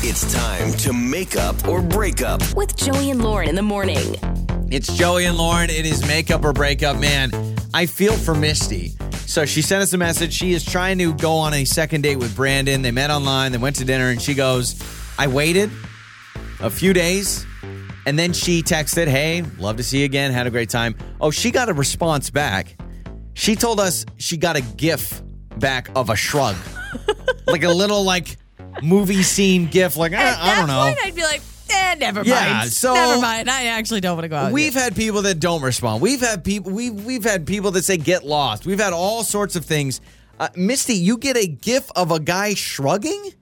It's time to make up or break up. With Joey and Lauren in the morning. It's Joey and Lauren. It is make up or break up. Man, I feel for Misty. So she sent us a message. She is trying to go on a second date with Brandon. They met online, they went to dinner, and she goes, I waited a few days. And then she texted, Hey, love to see you again. Had a great time. Oh, she got a response back. She told us she got a gif back of a shrug, like a little like movie scene gif. Like, I, At I that don't know. point, I'd be like, eh, never Yeah, mind. so- never mind. I actually don't want to go out. We've had people that don't respond. We've had people we we've had people that say get lost. We've had all sorts of things. Uh, Misty, you get a gif of a guy shrugging?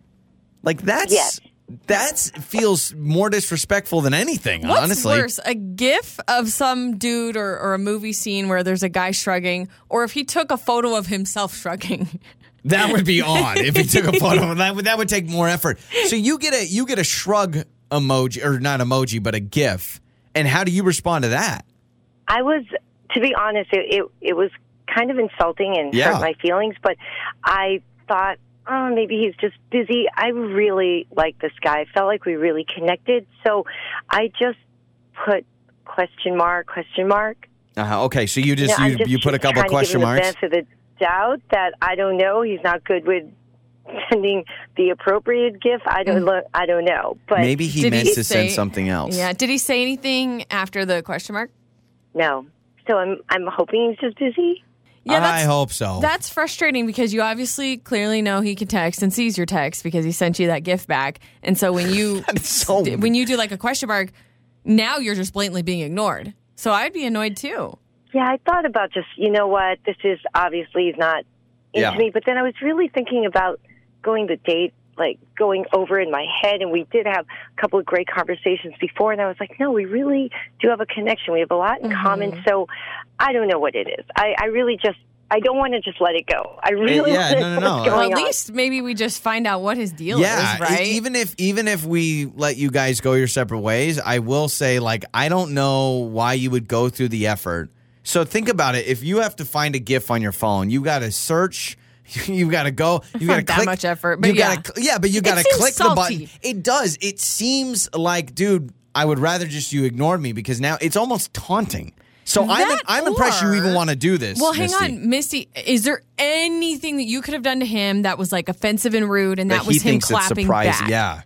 Like that's Yes. that's feels more disrespectful than anything, What's honestly. worse, a GIF of some dude or, or a movie scene where there's a guy shrugging, or if he took a photo of himself shrugging? That would be odd if he took a photo. That would that would take more effort. So you get a you get a shrug emoji or not emoji, but a gif. And how do you respond to that? I was, to be honest, it, it, it was kind of insulting and Yeah. hurt my feelings, but I thought, oh, maybe he's just busy. I really like this guy. I felt like we really connected. So I just put question mark, question mark. Uh, okay, so you just You know, you, just you put a couple trying to give question marks. The benefit of the doubt that I don't know. He's not good with sending the appropriate gift. I don't. Mm. lo- I don't know. But Maybe he Did he meant to send something else. Yeah. Did he say anything after the question mark? no. So I'm. I'm hoping he's just busy. Yeah, I that's, hope so. That's frustrating because you obviously clearly know he can text and sees your text because he sent you that gift back. And so when you That is so- when you do like a question mark, now you're just blatantly being ignored. So I'd be annoyed too. Yeah, I thought about just, you know what, this is obviously not into Yeah. me, but then I was really thinking about going the date, like going over in my head, and we did have a couple of great conversations before, and I was like, no, we really do have a connection. We have a lot in mm-hmm. common, so I don't know what it is. I, I really just, I don't want to just let it go. I really yeah, want no, no, know no. what's Well, at on. least maybe we just find out what his deal yeah, is, right? even if even if we let you guys go your separate ways, I will say like I don't know why you would go through the effort. So think about it. If you have to find a GIF on your phone, you got to search. You got to go. You got to Not that click much effort, but you yeah. gotta, yeah, but you got to seems click the button. It does. It seems like, dude, I would rather just you ignored me because now it's almost taunting. So I'm I'm impressed you even want to do this. well, hang Misty. on, Misty. Is there anything that you could have done to him that was like offensive and rude, and that, That was he him thinks it's clapping back? Yeah.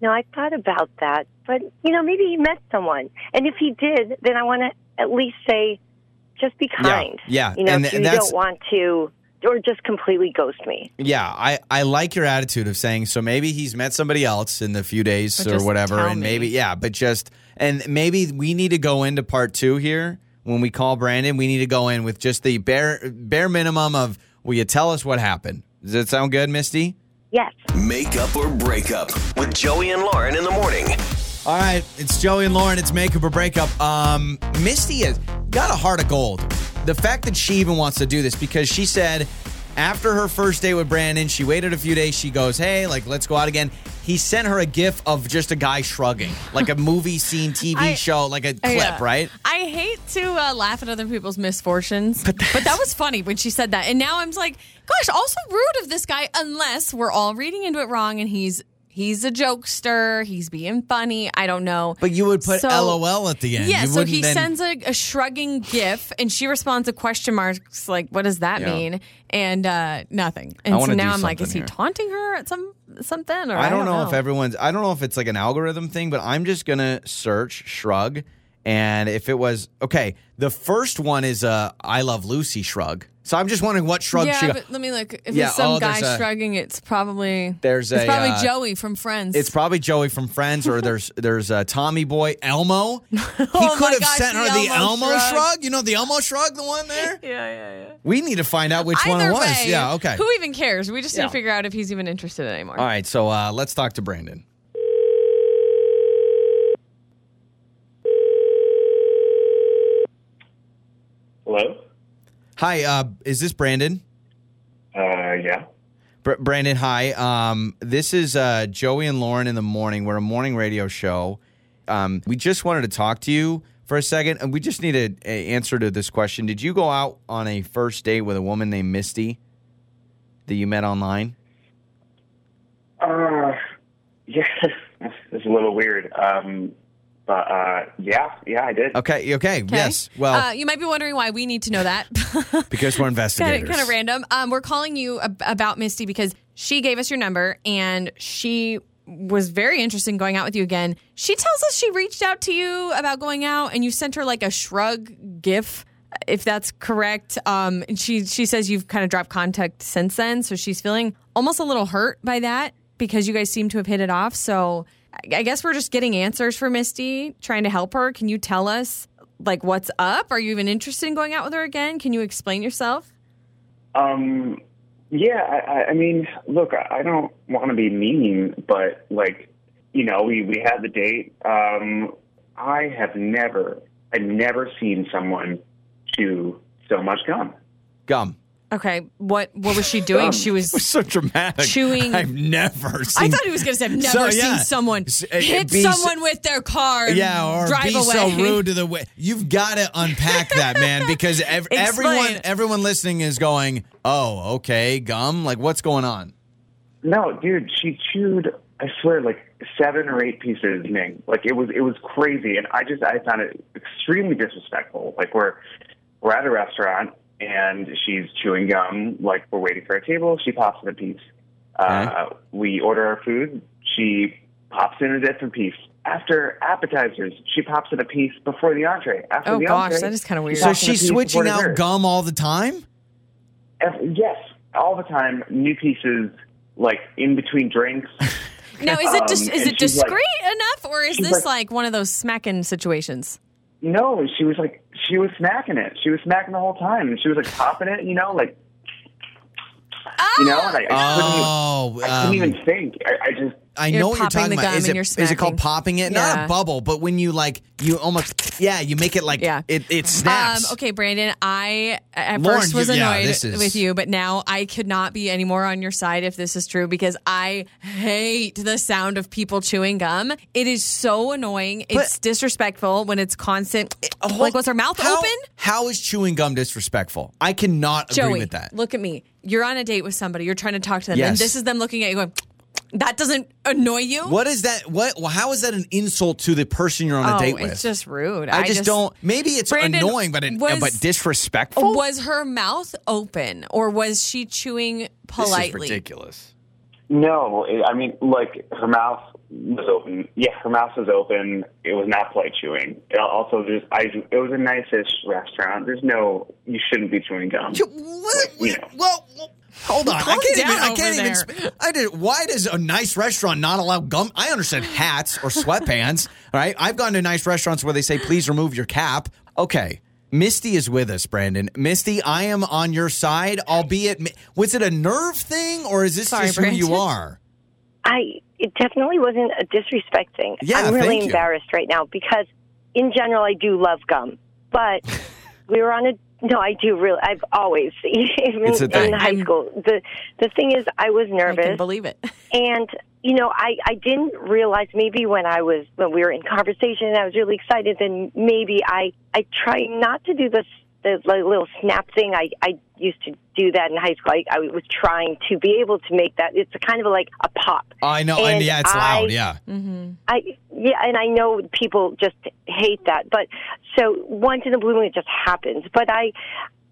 No, I thought about that, but you know, maybe he met someone, and if he did, then I want to at least say, just be kind. yeah, You know, and- if and you that's- don't want to, or just completely ghost me. Yeah, I, I like your attitude of saying so maybe he's met somebody else in the few days But or whatever and me. maybe yeah, but just and maybe we need to go into part 2 here when we call Brandon, we need to go in with just the bare bare minimum of will you tell us what happened? Does that sound good, Misty? Yes. Make up or break up with Joey and Lauren in the morning. All right, it's Joey and Lauren. It's makeup or breakup. Um, Misty has got a heart of gold. The fact that she even wants to do this because she said after her first date with Brandon, she waited a few days. She goes, "Hey, like let's go out again." He sent her a gif of just a guy shrugging, like a movie scene, TV I- show, like a clip, Yeah. right? I hate to uh, laugh at other people's misfortunes, but, that was funny when she said that. And now I'm like, gosh, also rude of this guy, unless we're all reading into it wrong and he's he's a jokester, he's being funny. I don't know. But you would put So- LOL at the end. Yeah, You so he then- sends a, a shrugging gif, and she responds with question marks, like, "What does that Yeah. mean?" And uh, nothing. And so now I'm like, something "Is he taunting her at some something?" Or I don't, know, if everyone's. I don't know if it's like an algorithm thing, but I'm just gonna search shrug, and if it was okay, the first one is a I love Lucy shrug. So I'm just wondering what shrug she Yeah, got. but let me look. If Yeah, it's some oh, guy a- shrugging, it's probably There's it's a, probably uh, Joey from Friends. It's probably Joey from Friends, or there's there's uh, Tommy Boy Elmo. He Oh could have gosh, sent her the the Elmo Elmo shrug. shrug. You know the Elmo shrug, the one there. yeah, yeah, yeah. We need to find out which one it was. way, yeah, okay. Who even cares? We just need to figure out if he's even interested anymore. All right, so uh, let's talk to Brandon. Hello? Hi, uh, is this Brandon? Uh, yeah. Br- Brandon, hi. Um, this is uh, Joey and Lauren in the morning. We're a morning radio show. Um, we just wanted to talk to you for a second, and we just need an answer to this question. Did you go out on a first date with a woman named Misty that you met online? Uh, yes, this is a little weird. Um, but uh, yeah, yeah, I did. Okay, okay. Okay? Yes. Well, uh, you might be wondering why we need to know that. because we're kind investigators. of kind of random. Um, we're calling you ab- about Misty because she gave us your number and she was very interested in going out with you again. She tells us she reached out to you about going out and you sent her like a shrug gif. If that's correct, um, and she she says you've kind of dropped contact since then, so she's feeling almost a little hurt by that because you guys seem to have hit it off. So I I guess we're just getting answers for Misty, trying to help her. Can you tell us like what's up? Are you even interested in going out with her again? Can you explain yourself? Um, yeah, I, I- I mean, look, I I don't want to be mean, but like, you know, we we had the date. Um, I have never, I've never seen someone chew so much gum. Gum. Okay, what what was she doing? She was. So dramatic. Chewing- I've never seen. I thought he was going to say, "I've never So, yeah. seen someone uh, hit be so- someone with their car." and Yeah, or drive be away. so rude to the way. You've got to unpack that, man, because ev- everyone, everyone listening is going, "Oh, okay, gum. Like, what's going on?" No, dude, she chewed. I swear, like seven or eight pieces, Ning. Like it was, it was crazy, and I just, I found it extremely disrespectful. Like we're, we're at a restaurant, and she's chewing gum. Like we're waiting for a table, she pops in a piece. Uh, we order our food, she pops in a different piece. After appetizers, she pops in a piece before the entree. After Oh, the gosh, entree, that is kinda she weird. So pops in a she's switching out dessert. gum all the time. Ev- Yes, all the time. New pieces, like in between drinks. Now, is it Um, is it she's like- discreet enough, or is this like- like one of those smacking situations? No, she was like she was smacking it. She was smacking the whole time, and she was like popping it. You know, like you know, and I, I couldn't Oh, I couldn't um, even think. I, I just I You're know what you're talking the about. gum Is and it, you're is it called popping it? Not a bubble, but when you like, you almost, yeah, you make it like, Yeah. it, it snaps. Um, okay, Brandon, I at Lauren, first was you- yeah, annoyed this is- with you, but now I could not be any more on your side if this is true because I hate the sound of people chewing gum. It is so annoying. it's disrespectful when it's constant. Hold- like, was her mouth how- open? How is chewing gum disrespectful? I cannot agree Joey, with that. look at me. You're on a date with somebody. You're trying to talk to them, and this is them looking at you going, "That doesn't annoy you." What is that? What? Well, how is that an insult to the person you're on a oh, date with? it's just rude. I, just, don't. Maybe it's Brandon, annoying, but it, was- but disrespectful. Was her mouth open, or was she chewing politely? This is ridiculous. no. I mean, like her mouth was open. Yeah, her mouth was open. It was not polite chewing. It also, there's I. It was a nice-ish restaurant. There's no. You shouldn't be chewing gum. You- what- you know. well, well, hold on. I can't even. I can't even. sp- I did. Why does a nice restaurant not allow gum? I understand hats or sweatpants. all right, I've gone to nice restaurants where they say, "Please remove your cap." Okay. Misty is with us, Brandon. Misty, I am on your side, albeit was it a nerve thing or is this Sorry, just who you are? I it definitely wasn't a disrespect thing. Yeah, I'm really thank you. embarrassed right now because in general I do love gum. But we were on a no, I do really I've always even It's a thing. in high I'm- school. The the thing is I was I nervous can believe it. and you know I I didn't realize maybe when I was when we were in conversation and I was really excited then maybe I I try not to do this the like, little snap thing. I I used to do that in high school. I, I was trying to be able to make that. It's a kind of like a pop. I know, and, And yeah, it's I- loud. Yeah, mm-hmm. I yeah, and I know people just hate that, but so once in a blue moon it just happens. But I,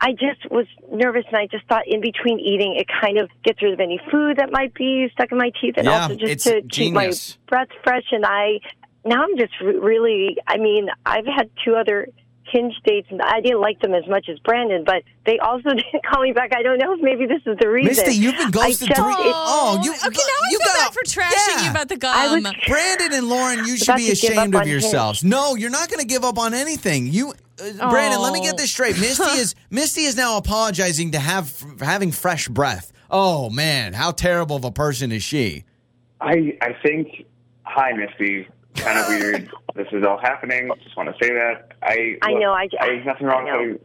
I just was nervous, and I just thought in between eating, it kind of gets rid of any food that might be stuck in my teeth, and Yeah, also just it's to keep my breath fresh. And I now I'm just re- really, I mean, I've had two other. Hinge dates, and I didn't like them as much as Brandon, but they also didn't call me back. I don't know if maybe this is the reason. Misty, you've been I ghosted just- three. it- Oh, you okay. Now I you feel got bad for trashing yeah. you about the gum. Was Brandon and Lauren, you should be ashamed of on yourselves. No, you're not going to give up on anything. You, uh, Brandon, let me get Oh. this straight. Misty is Misty is now apologizing to have for having fresh breath. Oh man, how terrible of a person is she? I I think. Hi, Misty. Kind of weird. this is all happening. Just want to say that. I. I look, know, I- there's nothing wrong I with having.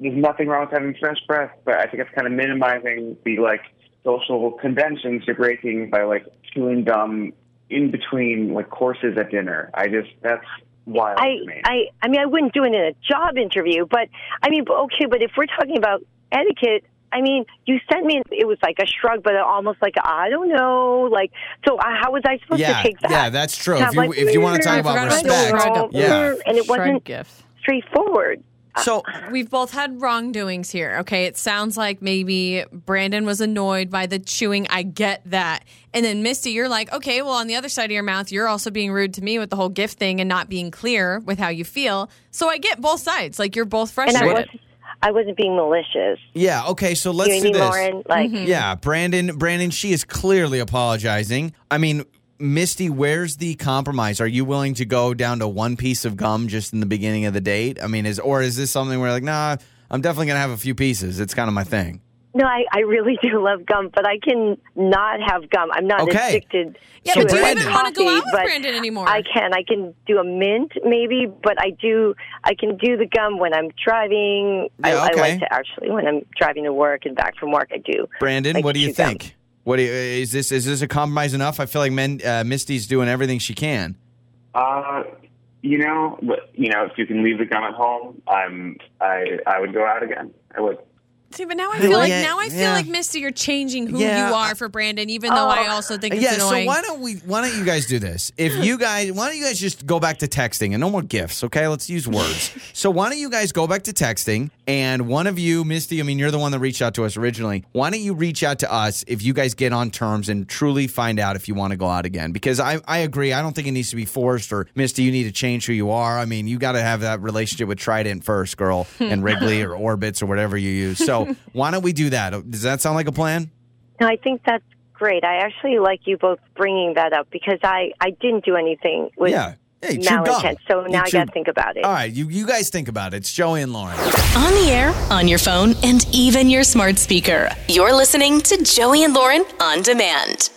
There's nothing wrong with having fresh breath, but I think it's kind of minimizing the like social conventions you're breaking by like chewing gum in between like courses at dinner. I just that's wild I, to me. I, I mean, I wouldn't do it in a job interview, but I mean, okay, but if we're talking about etiquette, I mean, you sent me. It was like a shrug, but almost like I don't know. Like, so uh, how was I supposed Yeah, to take that? yeah, that's true. If you like, if you want to talk I about forgot about the respect, shrug. yeah. and it Shrug wasn't gift. straightforward. So We've both had wrongdoings here. Okay. It sounds like maybe Brandon was annoyed by the chewing. I get that. And then Misty, you're like, okay, well, on the other side of your mouth, you're also being rude to me with the whole gift thing and not being clear with how you feel. So I get both sides. Like you're both And I frustrated. Wasn't, I wasn't being malicious. yeah, okay. So let's you do this. Lauren, like, mm-hmm. Yeah, Brandon, Brandon, she is clearly apologizing. I mean, Misty, where's the compromise? Are you willing to go down to one piece of gum just in the beginning of the date? I mean, is or is this something where like, nah, I'm definitely gonna have a few pieces. It's kind of my thing. No, I, I really do love gum, but I can not have gum. I'm not Okay. addicted Yeah, to but do it. you like even wanna go coffee, out with but Brandon anymore? I can. I can do a mint maybe, but I do. I can do the gum when I'm driving. I, Yeah, I okay. like to actually when I'm driving to work and back from work. I do. Brandon, like what do you chew gum. think? What do you, is this? Is this a compromise enough? I feel like men, uh, Misty's doing everything she can. Uh, you know, but, you know, if you can leave the gun at home, I'm I I would go out again. I would. See, but now I feel like now I feel yeah. like Misty, you're changing who Yeah, you are for Brandon, even though I oh. also think it's yeah, annoying. so why don't we? Why don't you guys do this? If you guys, why don't you guys just go back to texting and no more gifts? Okay, let's use words. so why don't you guys go back to texting? And one of you, Misty, I mean, you're the one that reached out to us originally. Why don't you reach out to us if you guys get on terms and truly find out if you want to go out again? Because I, I agree. I don't think it needs to be forced or Misty, you need to change who you are. I mean, you got to have that relationship with Trident first, girl, and Wrigley or Orbits or whatever you use. So why don't we do that? Does that sound like a plan? No, I think that's great. I actually like you both bringing that up because I I didn't do anything with Yeah. Hey, malintent. So You now I got to think about it. All right, you, you guys think about it. It's Joey and Lauren. On the air, on your phone, and even your smart speaker. You're listening to Joey and Lauren on demand.